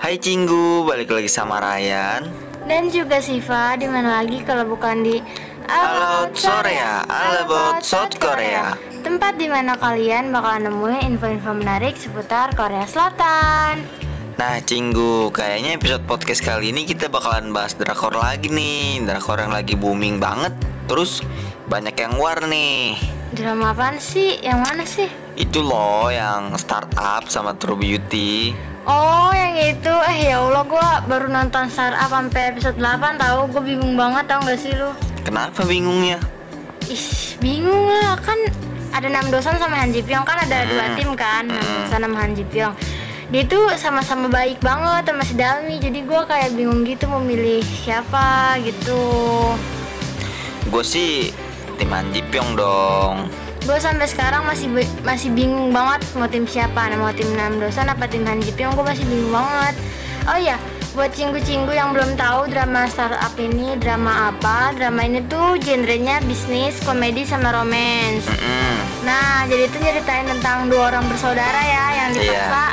Hai Cinggu, balik lagi sama Ryan. Dan juga Siva, di mana lagi kalau bukan di All Out Korea, All About South Korea. Tempat di mana kalian bakal nemuin info-info menarik seputar Korea Selatan. Nah Cinggu, kayaknya episode podcast kali ini kita bakalan bahas drakor lagi nih. Drakor yang lagi booming banget. Terus banyak yang war nih. Drama apaan sih? Yang mana sih? Itu loh yang startup sama True Beauty Oh, yang itu. Eh ya Allah, gua baru nonton startup sampai episode 8 tahu. Gue bingung banget tau gak sih lu? Kenapa bingungnya? Ih, bingung lah kan ada Nam Dosan sama Han Ji Pyong kan ada dua Hmm. tim kan, Nam Hmm. Dosan sama Han Ji Pyong. Dia tuh sama-sama baik banget sama si Dalmi, jadi gua kayak bingung gitu mau milih siapa gitu. Gue sih tim Han Ji Pyong dong Gue sampai sekarang masih masih bingung banget mau tim siapa, nah, mau tim Nam Dosan apa tim Han Ji Pyong, gue masih bingung banget. Oh iya, buat cinggu-cinggu yang belum tahu drama startup ini drama apa, drama ini tuh genrenya bisnis, komedi sama romance. Nah, jadi itu nyeritain tentang dua orang bersaudara ya yang Iya. dipaksa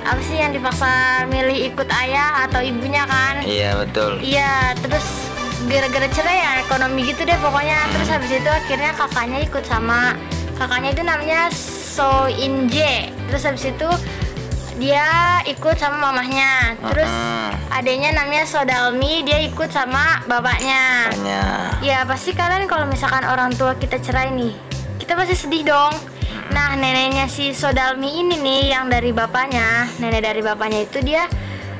apa sih yang dipaksa milih ikut ayah atau ibunya kan? Iya betul Iya, terus gara-gara cerai ya ekonomi gitu deh pokoknya. Terus habis itu akhirnya kakaknya ikut sama kakaknya itu namanya So In Jae. Terus habis itu dia ikut sama mamahnya. Terus Mm-mm. adanya namanya Sodalmi, dia ikut sama bapaknya. Banyak Ya pasti kalian kalau misalkan orang tua kita cerai nih Kita pasti sedih dong Nah neneknya si Sodalmi ini nih yang dari bapaknya Nenek dari bapaknya itu dia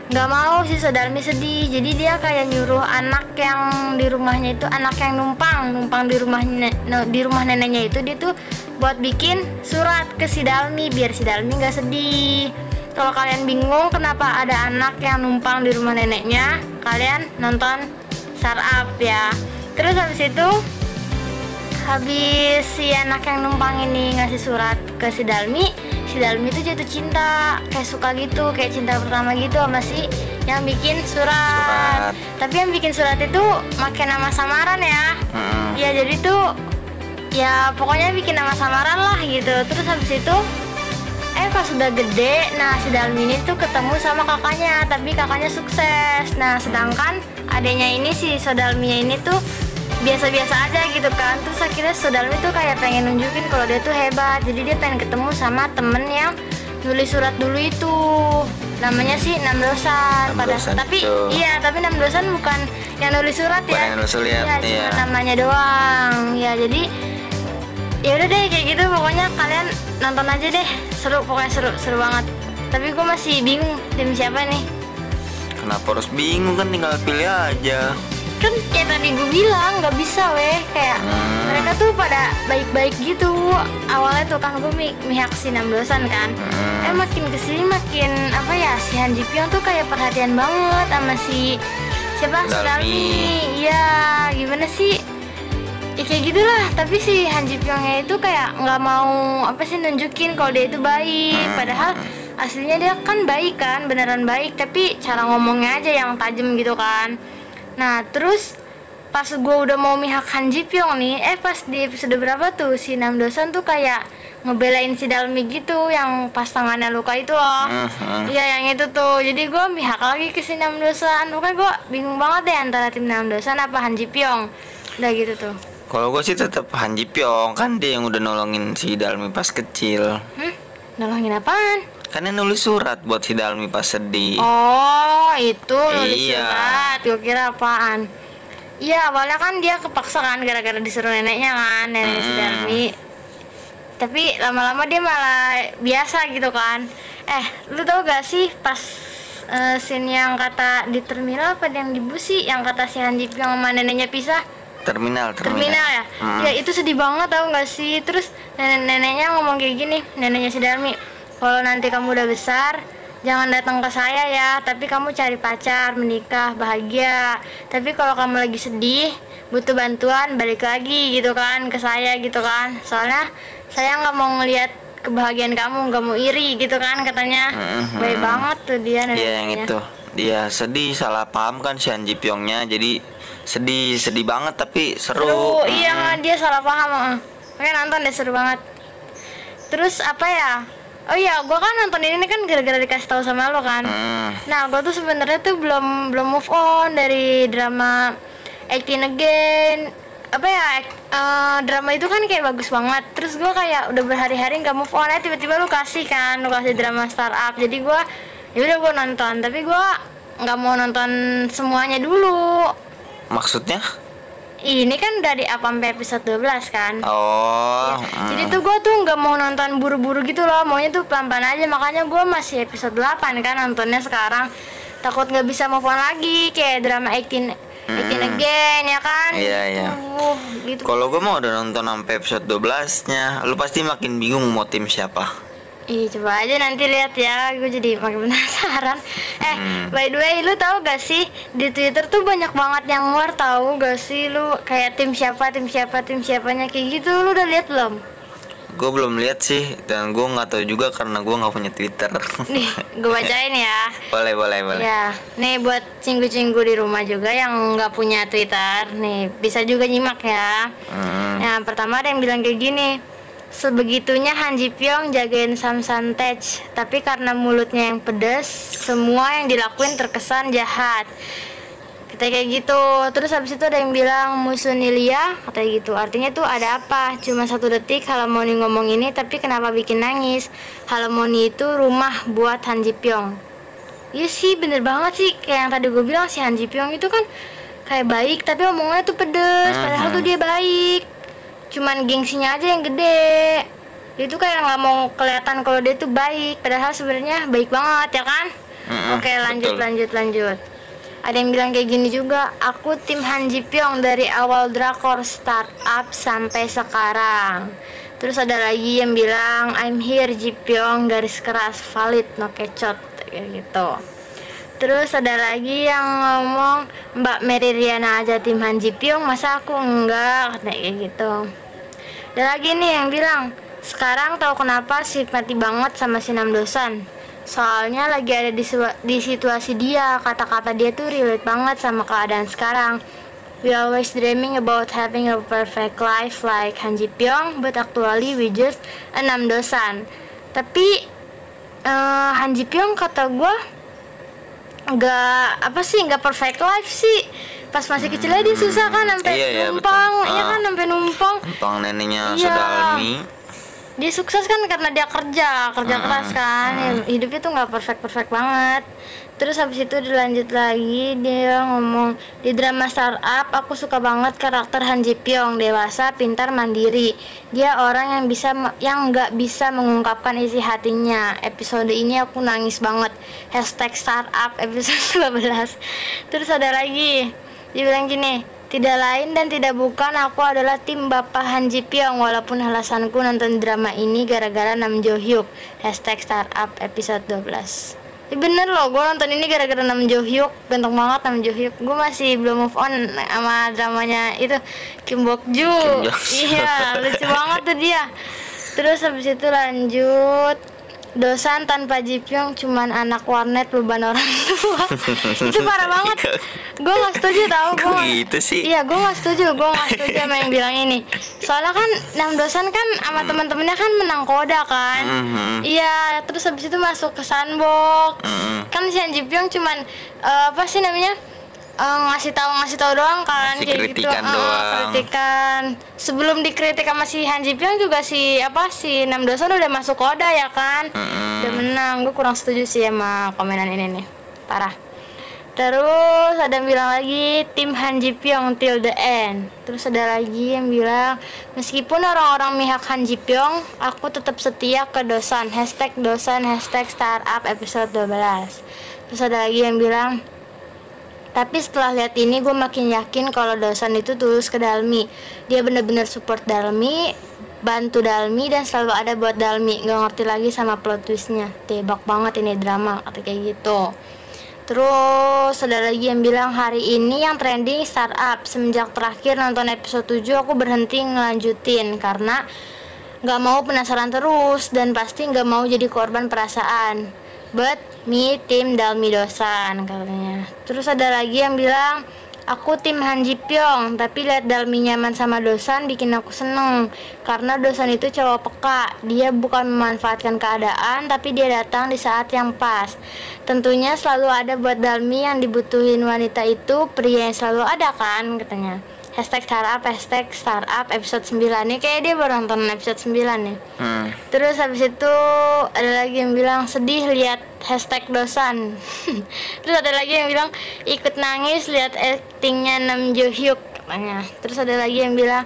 nggak mau si Sodalmi sedih Jadi dia kayak nyuruh anak yang di rumahnya itu Anak yang numpang Numpang di rumah ne- di rumah neneknya itu Dia tuh buat bikin surat ke si Dalmi Biar si Dalmi nggak sedih kalau kalian bingung kenapa ada anak yang numpang di rumah neneknya, kalian nonton startup ya. Terus habis itu habis si anak yang numpang ini ngasih surat ke si Dalmi, si Dalmi itu jatuh cinta, kayak suka gitu, kayak cinta pertama gitu sama si yang bikin surat. Surat. Tapi yang bikin surat itu makin nama samaran ya. Mm-mm. Ya jadi tuh ya pokoknya bikin nama samaran lah gitu. Terus habis itu eh pas sudah gede, nah si ini tuh ketemu sama kakaknya, tapi kakaknya sukses. Nah sedangkan adanya ini si Sodalminya ini tuh biasa-biasa aja gitu kan. Terus akhirnya Sodalmi tuh kayak pengen nunjukin kalau dia tuh hebat. Jadi dia pengen ketemu sama temen yang nulis surat dulu itu namanya sih Nam Dosan pada Dosan tapi itu. iya tapi Nam Dosan bukan yang nulis surat Bukan ya yang nulis surat, Iya, cuma iya. namanya doang ya jadi ya udah deh kayak gitu. Pokoknya kalian nonton aja deh. Seru pokoknya seru seru banget. Tapi gue masih bingung tim siapa nih. Kenapa harus bingung? Kan tinggal pilih aja. Kan kayak tadi gue bilang nggak bisa weh kayak Hmm. mereka tuh pada baik-baik gitu. Awalnya tuh kan gue mi mihak si Nam Dosan kan. Hmm. eh makin ke sini makin apa ya si Han Ji Pyong tuh kayak perhatian banget sama si siapa? Si iya gimana sih ya kayak gitulah. Tapi si Han Ji Pyongnya itu kayak nggak mau apa sih nunjukin kalau dia itu baik. Padahal aslinya dia kan baik kan beneran baik. Tapi cara ngomongnya aja yang tajam gitu kan. Nah terus pas gue udah mau mihak Han Ji Pyong nih eh pas di episode berapa tuh si Nam Dosan tuh kayak ngebelain si Dalmi gitu yang pas tangannya luka itu loh. Iya yang itu tuh. Jadi gue mihak lagi ke si Nam Dosan. Pokoknya gue bingung banget deh antara tim Nam Dosan apa Han Ji Pyong. Udah gitu tuh Kalau gue sih tetap Han Ji Pyong. Kan dia yang udah nolongin si Dalmi pas kecil. Hmm? Nolongin apaan? Kan dia nulis surat buat si Dalmi pas sedih. Oh itu nulis Iya. surat. Gue kira apaan? Iya awalnya kan dia kepaksa kan gara-gara disuruh neneknya kan Nenek si Hmm. Darmi Tapi lama-lama dia malah biasa gitu kan. Eh lu tau gak sih pas eh, scene yang kata di terminal apa yang di bus sih Yang kata si Han Ji Pyong sama neneknya pisah Terminal terminal. Ya? Hmm. ya itu sedih banget tau gak sih? Terus nenek-neneknya ngomong kayak gini neneknya si Darmi kalau nanti kamu udah besar jangan datang ke saya ya tapi kamu cari pacar menikah bahagia. Tapi kalau kamu lagi sedih butuh bantuan balik lagi gitu kan ke saya gitu kan. Soalnya saya nggak mau ngelihat kebahagiaan kamu nggak mau iri gitu kan katanya. Mhm. baik banget tuh dia Iya yang neneknya. itu. Dia sedih salah paham kan si Han Ji Pyongnya Jadi sedih sedih banget tapi seru, seru. Mm. iya dia salah paham. Makanya nonton deh seru banget. Terus apa ya? Oh iya gue kan nonton ini kan gara-gara dikasih tahu sama lo kan. Hmm. nah gue tuh sebenarnya tuh belum belum move on dari drama Acting Again. Apa ya? Eh, drama itu kan kayak bagus banget. Terus gue kayak udah berhari-hari nggak move on. Eh tiba-tiba lu kasih kan lu kasih drama startup. Jadi gue ya udah gue nonton. Tapi gue nggak mau nonton semuanya dulu Maksudnya? ini kan dari apa sampai episode 12 kan Oh. Ya, Jadi tuh gue tuh nggak mau nonton buru-buru gitu loh, maunya tuh pelan-pelan aja. Makanya gue masih episode 8 kan nontonnya sekarang. Takut nggak bisa move on lagi kayak drama 18 18 again ya kan? Iya, iya. Uh, gitu. Kalau gue mau udah nonton sampai episode 12-nya, lu pasti makin bingung mau tim siapa. Ih, coba aja nanti lihat ya. Gue jadi makin penasaran. Eh, Hmm. by the way, lu tahu gak sih di Twitter tuh banyak banget yang luar tahu gak sih lu kayak tim siapa, tim siapa, tim siapanya kayak gitu. Lu udah lihat belum? Gue belum lihat sih, dan gue nggak tahu juga karena gue nggak punya Twitter. Nih, gue bacain ya. boleh, boleh, boleh. Ya, nih buat cinggu-cinggu di rumah juga yang nggak punya Twitter, nih bisa juga nyimak ya. Hmm. Yang pertama ada yang bilang kayak gini, sebegitunya Han Ji Pyong jagain Sam San Tech, tapi karena mulutnya yang pedes, semua yang dilakuin terkesan jahat. Kita kayak gitu. Terus habis itu ada yang bilang musuh Nilia, katanya gitu. Artinya tuh ada apa? Cuma satu detik Halamoni ngomong ini, tapi kenapa bikin nangis? Halamoni itu rumah buat Han Ji Pyong. Iya sih bener banget sih kayak yang tadi gue bilang si Han Ji Pyong itu kan kayak baik tapi omongannya tuh pedes padahal tuh dia baik cuman gengsinya aja yang gede. Dia tuh kayak nggak mau kelihatan kalau dia tuh baik. Padahal sebenarnya baik banget ya kan? Mm-mm, oke lanjut betul. lanjut lanjut. Ada yang bilang kayak gini juga aku tim Han Ji Pyong dari awal drakor startup sampai sekarang. Terus ada lagi yang bilang I'm here Ji Pyong garis keras valid no kecot kayak gitu. Terus ada lagi yang ngomong Mbak Mary Riana aja tim Han Ji Pyong masa aku enggak? Kayak gitu ada lagi nih yang bilang sekarang tahu kenapa simpati banget sama si Nam Dosan soalnya lagi ada di, di situasi dia kata-kata dia tuh relate banget sama keadaan sekarang We always dreaming about having a perfect life like Han Ji Pyong, but actually we just a Nam Dosan. Tapi eh, Han Ji Pyong kata gue nggak apa sih nggak perfect life sih pas masih kecil aja dia susah kan sampai Iya, iya, numpang betul. iya Ah. kan sampai numpang Numpang neneknya Iya. Sodalmi. dia sukses kan karena dia kerja kerja Hmm, keras kan. Ya, hidupnya tuh nggak perfect perfect banget. Terus habis itu dilanjut lagi dia ngomong di drama startup aku suka banget karakter Han Ji Pyong dewasa pintar mandiri. Dia orang yang bisa yang nggak bisa mengungkapkan isi hatinya. Episode ini aku nangis banget. Hashtag startup episode 12 terus ada lagi dia bilang gini tidak lain dan tidak bukan aku adalah tim Bapak Han Ji Pyong. Walaupun alasanku nonton drama ini gara-gara Nam Jo Hyuk. Hashtag startup episode 12 Ya bener loh, gue nonton ini gara-gara Nam Jo Hyuk. Ganteng banget Nam Jo Hyuk. Gue masih belum move on sama dramanya itu Kim Bok Ju. Kim Bok Ju. Iya, lucu banget tuh dia. Terus habis itu lanjut Dosan tanpa Ji Pyong cuman anak warnet beban orang tua Itu parah banget Gue gak setuju tau gua, gitu sih? Iya gue gak setuju Gue gak setuju sama yang bilang ini Soalnya kan Nam Dosan kan sama teman-temannya kan menang koda kan Mhm. Iya terus habis itu masuk ke sandbox Mhm. Kan si Han Ji Pyong cuman eh, Apa sih namanya Eh, ngasih tahu ngasih tahu doang kan Ngasih kayak gitu. kritikan Eh, doang. kritikan. Sebelum dikritik sama si Han Ji Pyong juga si apa si Nam Dosan udah masuk koda ya kan? Mm-mm. udah menang. Gue kurang setuju sih sama komenan ini nih. Parah. Terus ada yang bilang lagi tim Han Ji Pyong till the end. Terus ada lagi yang bilang meskipun orang-orang mihak Han Ji Pyong aku tetap setia ke Dosan hashtag Dosan hashtag startup episode 12 terus ada lagi yang bilang tapi setelah lihat ini gue makin yakin kalau Dosan itu tulus ke Dalmi. Dia bener-bener support Dalmi, bantu Dalmi dan selalu ada buat Dalmi. Gak ngerti lagi sama plot twistnya. Tebak banget ini drama kata kayak gitu. Terus ada lagi yang bilang hari ini yang trending startup Semenjak terakhir nonton episode 7 aku berhenti ngelanjutin Karena nggak mau penasaran terus Dan pasti nggak mau jadi korban perasaan But me tim Dalmi Dosan katanya Terus ada lagi yang bilang Aku tim Han Ji Pyong, tapi lihat Dalmi nyaman sama Dosan bikin aku seneng. Karena Dosan itu cowok peka, dia bukan memanfaatkan keadaan, tapi dia datang di saat yang pas. Tentunya selalu ada buat Dalmi yang dibutuhin wanita itu, pria yang selalu ada kan, katanya. Hashtag startup, hashtag startup episode 9 nih Kayaknya dia baru nonton episode 9 nih Hmm. Terus habis itu ada lagi yang bilang sedih lihat hashtag dosan. Terus ada lagi yang bilang ikut nangis lihat actingnya Nam Jo Hyuk katanya. Terus ada lagi yang bilang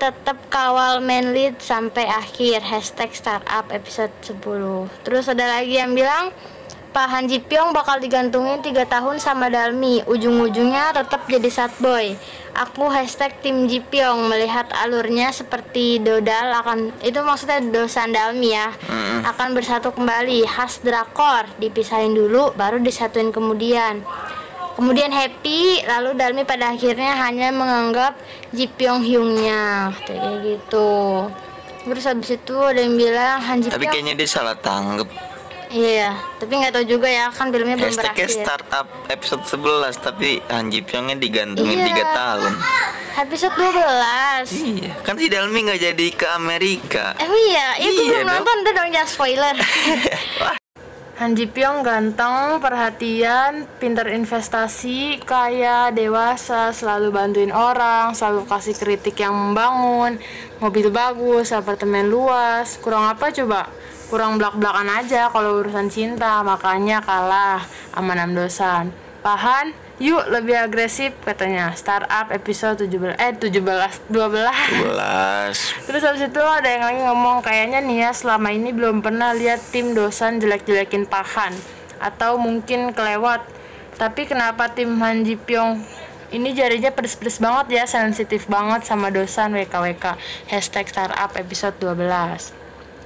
tetap kawal main lead sampai akhir hashtag startup episode 10. Terus ada lagi yang bilang Pak Han Ji Pyong bakal digantungin 3 tahun sama Dalmi. Ujung-ujungnya tetap jadi sad boy Aku hashtag tim Ji Pyong Melihat alurnya seperti Dodal akan Itu maksudnya Dosan Dalmi ya Akan bersatu kembali. Khas drakor Dipisahin dulu baru disatuin kemudian. Kemudian happy, lalu Dalmi pada akhirnya hanya menganggap Ji Pyong Hyungnya. Kayak gitu. Terus habis itu ada yang bilang Han Ji Tapi Pyong kayaknya dia salah tanggep. Iya, tapi nggak tahu juga ya kan filmnya belum Hashtagnya berakhir. startup episode 11 tapi Han Ji Pyongnya digantungin Iya. 3 tahun. Episode 12 Iya, kan si Dalmi nggak jadi ke Amerika. Emang iya? Iya, Iya belum dong. nonton, udah dong jangan spoiler Han Ji Pyong ganteng, perhatian, pinter investasi, kaya, dewasa, selalu bantuin orang, selalu kasih kritik yang membangun, mobil bagus, apartemen luas. Kurang apa coba? Kurang belak-belakan aja kalau urusan cinta, makanya kalah sama Nam Dosan. Pahan, yuk lebih agresif katanya. Startup episode 17 eh 17 12. 12. Terus habis itu ada yang lagi ngomong kayaknya nih ya selama ini belum pernah lihat tim dosan jelek-jelekin pahan atau mungkin kelewat. Tapi kenapa tim Han Ji Pyong ini jarinya pedes-pedes banget ya, sensitif banget sama dosan WKWK. Hashtag startup episode 12.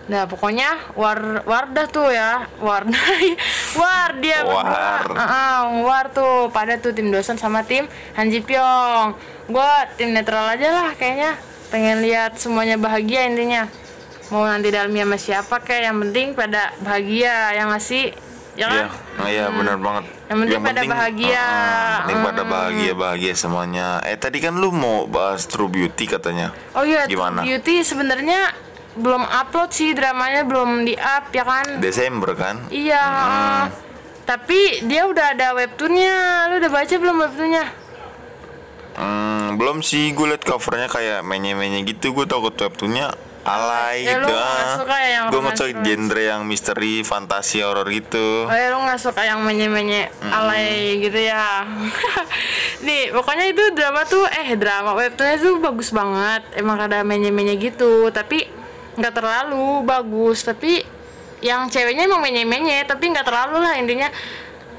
Nah pokoknya war Wardah tuh ya Wardah War dia War. Heeh, war tuh pada tuh tim dosen sama tim Han Ji Pyong Gua tim netral aja lah kayaknya Pengen lihat semuanya bahagia intinya Mau nanti dalamnya sama siapa kayak yang penting pada bahagia yang ngasih Ya kan? Iya, iya benar banget. Yang penting pada bahagia. Heeh, penting pada Hmm. bahagia bahagia semuanya. Eh tadi kan lu mau bahas True Beauty katanya. Oh iya, True Gimana? Beauty sebenarnya belum upload sih dramanya belum di up ya kan? Desember kan? Iya. Tapi dia udah ada webtoonnya. Lu udah baca belum webtoonnya? Hmm, belum sih gue liat covernya kayak menye-menye gitu. Gue takut webtoonnya alay Ya, lu gitu. nggak suka ya yang gue ngecek genre yang misteri, fantasi, horor gitu. Oh ya lu gak suka yang menye-menye alay gitu ya Nih pokoknya itu drama tuh Eh drama webtoonnya tuh bagus banget Emang ada menye-menye gitu Tapi nggak terlalu bagus Tapi yang ceweknya emang menye-menye Tapi nggak terlalu lah intinya.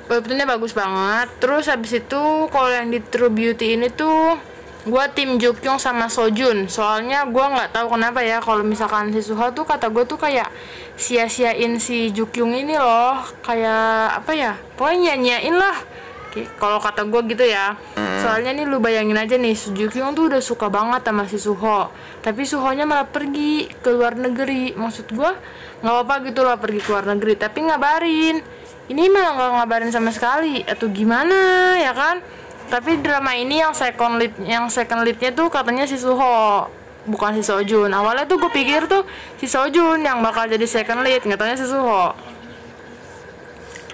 Webtoonnya bagus banget. Terus habis itu kalau yang di True Beauty ini tuh gua tim Jukyung sama Sojun. Soalnya gua nggak tahu kenapa ya kalau misalkan si Suho tuh kata gue tuh kayak sia-siain si Jukyung ini loh. Kayak apa ya pokoknya nyanyain lah Oke, kalau kata gue gitu ya. Soalnya nih lu bayangin aja nih si Jukyung tuh udah suka banget sama si Suho. Tapi Suhonya malah pergi ke luar negeri. Maksud gua nggak apa-apa gitu loh pergi ke luar negeri tapi ngabarin. Ini malah nggak ngabarin sama sekali. Atau gimana ya kan? Tapi drama ini yang second lead yang second leadnya tuh katanya si Suho bukan si Sojun. Awalnya tuh gue pikir tuh si Sojun yang bakal jadi second lead nggak taunya si Suho.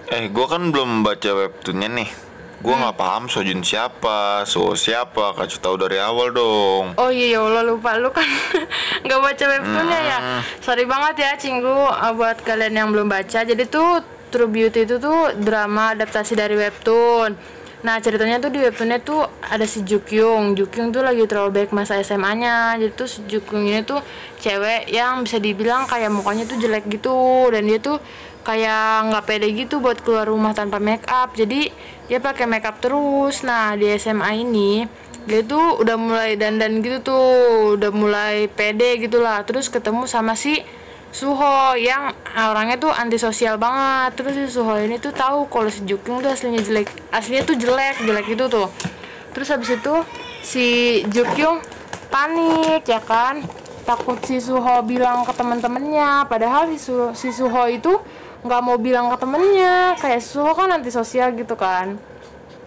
Eh, gue kan belum baca webtoonnya nih. Gue Hmm. nggak paham Sojun siapa, So siapa, kasih tahu dari awal dong. Oh iya ya Allah lupa lu kan nggak baca webtoonnya ya. Sorry banget ya Cinggu uh, buat kalian yang belum baca. Jadi tuh True Beauty itu tuh drama adaptasi dari webtoon. Nah ceritanya tuh di webtoonnya tuh ada si Jukyung. Jukyung tuh lagi throwback masa SMA-nya. Jadi tuh si Jukyung ini tuh cewek yang bisa dibilang kayak mukanya tuh jelek gitu dan dia tuh kayak nggak pede gitu buat keluar rumah tanpa make up. Jadi dia pakai make up terus. Nah di SMA ini dia tuh udah mulai dandan gitu tuh. Udah mulai pede gitulah. Terus ketemu sama si Suho yang orangnya tuh antisosial banget. Terus si Suho ini tuh tahu kalau si Jukyung tuh aslinya jelek. Aslinya tuh jelek jelek gitu tuh. Terus habis itu si Jukyung panik ya kan? Takut si Suho bilang ke temen-temennya padahal si, Su- si Suho itu nggak mau bilang ke temennya. Kayak Suho kan antisosial gitu kan.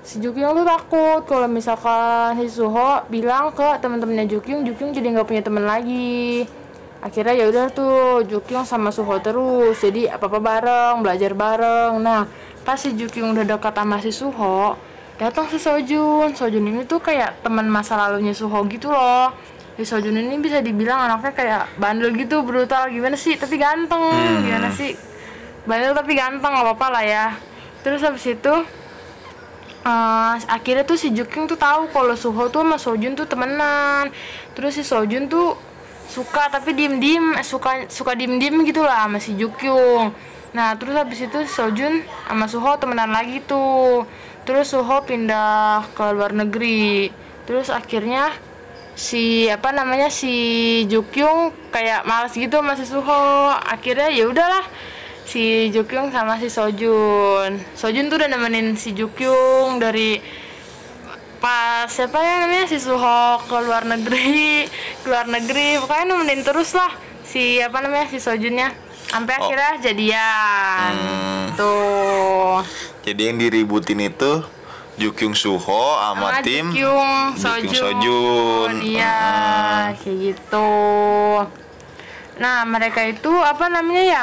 Si Jukyung tuh takut kalau misalkan si Suho bilang ke teman-temannya Jukyung Jukyung jadi nggak punya teman lagi. Akhirnya ya udah tuh Jukyung sama Suho terus. Jadi apa apa bareng belajar bareng. Nah pas si Jukyung udah dekat sama si Suho datang si Sojun. Sojun ini tuh kayak teman masa lalunya Suho gitu loh. Si Sojun ini bisa dibilang anaknya kayak bandel gitu brutal. Gimana sih? Tapi ganteng. Gimana sih bandel tapi ganteng nggak apa-apa lah ya. Terus habis itu eh, akhirnya tuh si Jukyung tuh tahu kalau Suho tuh sama Sojun tuh temenan. Terus si Sojun tuh suka tapi diem diem suka suka diem diem gitu lah sama si Jukyung. Nah terus habis itu si Sojun sama Suho temenan lagi tuh. Terus Suho pindah ke luar negeri. Terus akhirnya si apa namanya si Jukyung kayak males gitu sama si Suho. Akhirnya ya udahlah si Jukyung sama si Sojun. Sojun tuh udah nemenin si Jukyung dari pas siapa ya namanya? Si Suho ke luar negeri ke luar negeri. Pokoknya nemenin terus lah si apa namanya si Sojunnya. Sampai Oh. akhirnya jadian. Tuh. Jadi yang diributin itu Jukyung Suho sama sama tim Jukyung Jukyung Sojun, Sojun. iya kayak gitu. Nah mereka itu apa namanya ya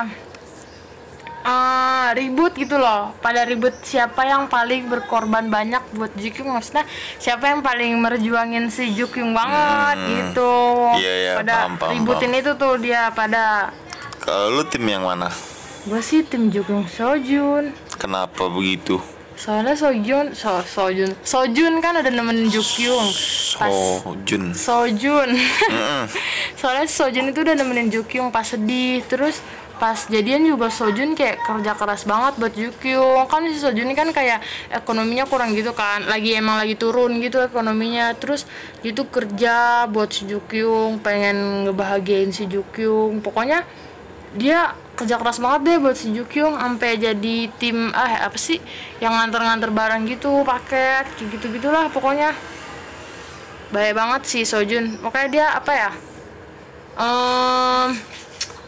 eh, ribut gitu loh. Pada ribut siapa yang paling berkorban banyak buat Jukyung maksudnya siapa yang paling merjuangin si Jukyung banget gitu. Iya, iya, pada paham, paham, ributin itu tuh dia pada. Kalau lu tim yang mana? gue sih tim Jukyung Sojun Kenapa begitu? soalnya Sojun so, Sojun Sojun kan ada nemenin Jukyung pas Sojun. Sojun soalnya Sojun itu udah nemenin Jukyung pas sedih. Terus pas jadian juga Sojun kayak kerja keras banget buat Jukyung. Kan si Sojun kan kayak ekonominya kurang gitu kan. Lagi emang lagi turun gitu ekonominya. Terus dia tuh kerja buat si Jukyung pengen ngebahagiain si Jukyung. Pokoknya dia kerja keras banget deh buat si Jukyung sampai jadi tim ah apa sih yang nganter-nganter barang gitu paket gitu gitulah pokoknya. Baik banget sih Sojun. Pokoknya dia apa ya Ehm,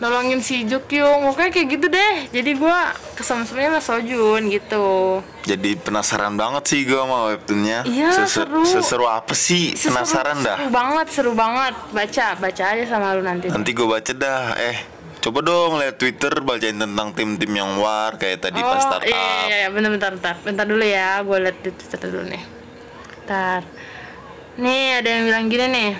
nolongin si Jukyung pokoknya kayak gitu deh jadi gua kesem-semnya sama Sojun gitu Jadi penasaran banget sih gue sama webtoonnya. Iya, Seser- seru. Seseru apa sih? Seru- penasaran dah. seru banget seru banget baca baca aja sama lu nanti Nanti gue baca dah. Eh, coba dong lihat Twitter bacain tentang tim-tim yang war kayak tadi pas startup. iya, iya, iya, bentar, bentar, bentar, bentar dulu ya, gue liat di Twitter dulu nih. Bentar. Nih, ada yang bilang gini nih.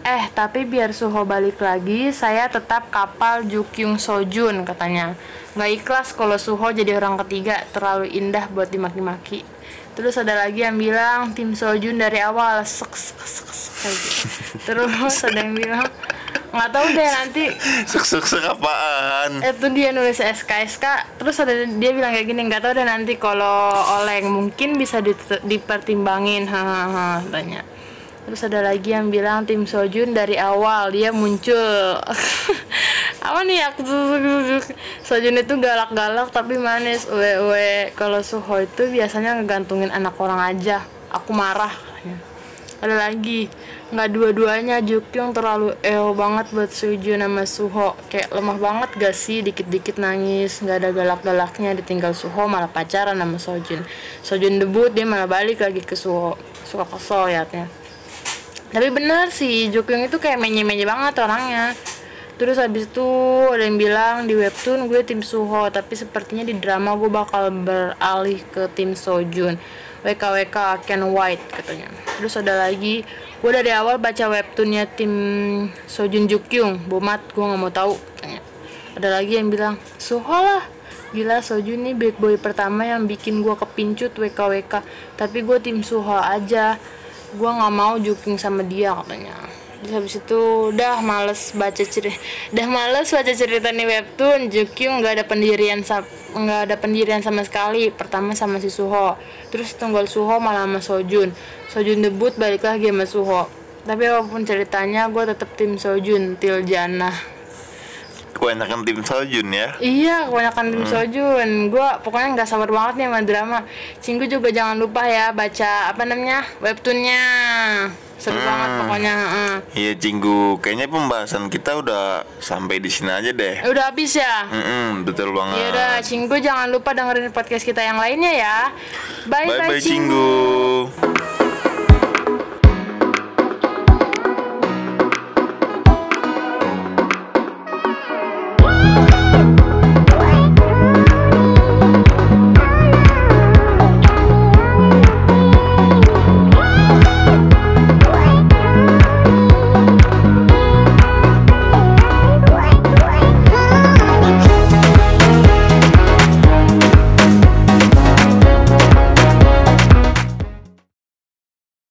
Eh, tapi biar Suho balik lagi, saya tetap kapal Jukyung Sojun, katanya. Nggak ikhlas kalau Suho jadi orang ketiga, terlalu indah buat dimaki-maki. Terus ada lagi yang bilang, tim Sojun dari awal, sek, sek, sek, sek, kayak gitu. Terus ada yang bilang, nggak tahu deh nanti Sek-sek apaan? itu dia nulis SKSK terus ada dia bilang kayak gini nggak tahu deh nanti kalau oleng mungkin bisa di- dipertimbangin hahaha tanya terus ada lagi yang bilang tim Sojun dari awal dia muncul. Apa nih aku Sojun itu galak-galak tapi manis. Uwe kalau Suho itu biasanya ngegantungin anak orang aja. Aku marah. Ada lagi. Nggak dua-duanya Jukyung terlalu eo banget buat Sojun sama Suho. Kayak lemah banget gak sih? Dikit-dikit nangis. Nggak ada galak-galaknya. Ditinggal Suho malah pacaran sama Sojun. Sojun debut dia malah balik lagi ke Suho. Suka kesel liatnya tapi bener sih Jukyung itu kayak menye-menye banget orangnya. Terus habis itu ada yang bilang di webtoon gue tim Suho tapi sepertinya di drama gue bakal beralih ke tim Sojun. WKWK Ken White katanya. Terus ada lagi gue dari awal baca webtoonnya tim Sojun Jukyung bomat gue nggak mau tahu katanya. Ada lagi yang bilang Suho lah Gila Sojun nih bad boy pertama yang bikin gue kepincut WKWK Tapi gue tim Suho aja Gue nggak mau juking sama dia katanya. Terus habis itu udah males baca cerita Udah males baca cerita nih webtoon. Jukyung nggak ada pendirian nggak ada pendirian sama sekali. Pertama sama si Suho. Terus tunggal Suho malah sama Sojun. Sojun debut balik lagi sama Suho. Tapi apa pun ceritanya gue tetap tim Sojun Tiljana Kebanyakan tim Sojun ya. Iya, kebanyakan tim Sojun. Gua pokoknya nggak sabar banget nih sama drama. Cinggu juga jangan lupa ya baca apa namanya webtoonnya. seru banget pokoknya. Iya Cinggu, kayaknya pembahasan kita udah sampai di sini aja deh. udah habis ya Mm-mm, betul banget. Ya udah, Cinggu jangan lupa dengerin podcast kita yang lainnya ya. Bye Bye bye, bye Cinggu.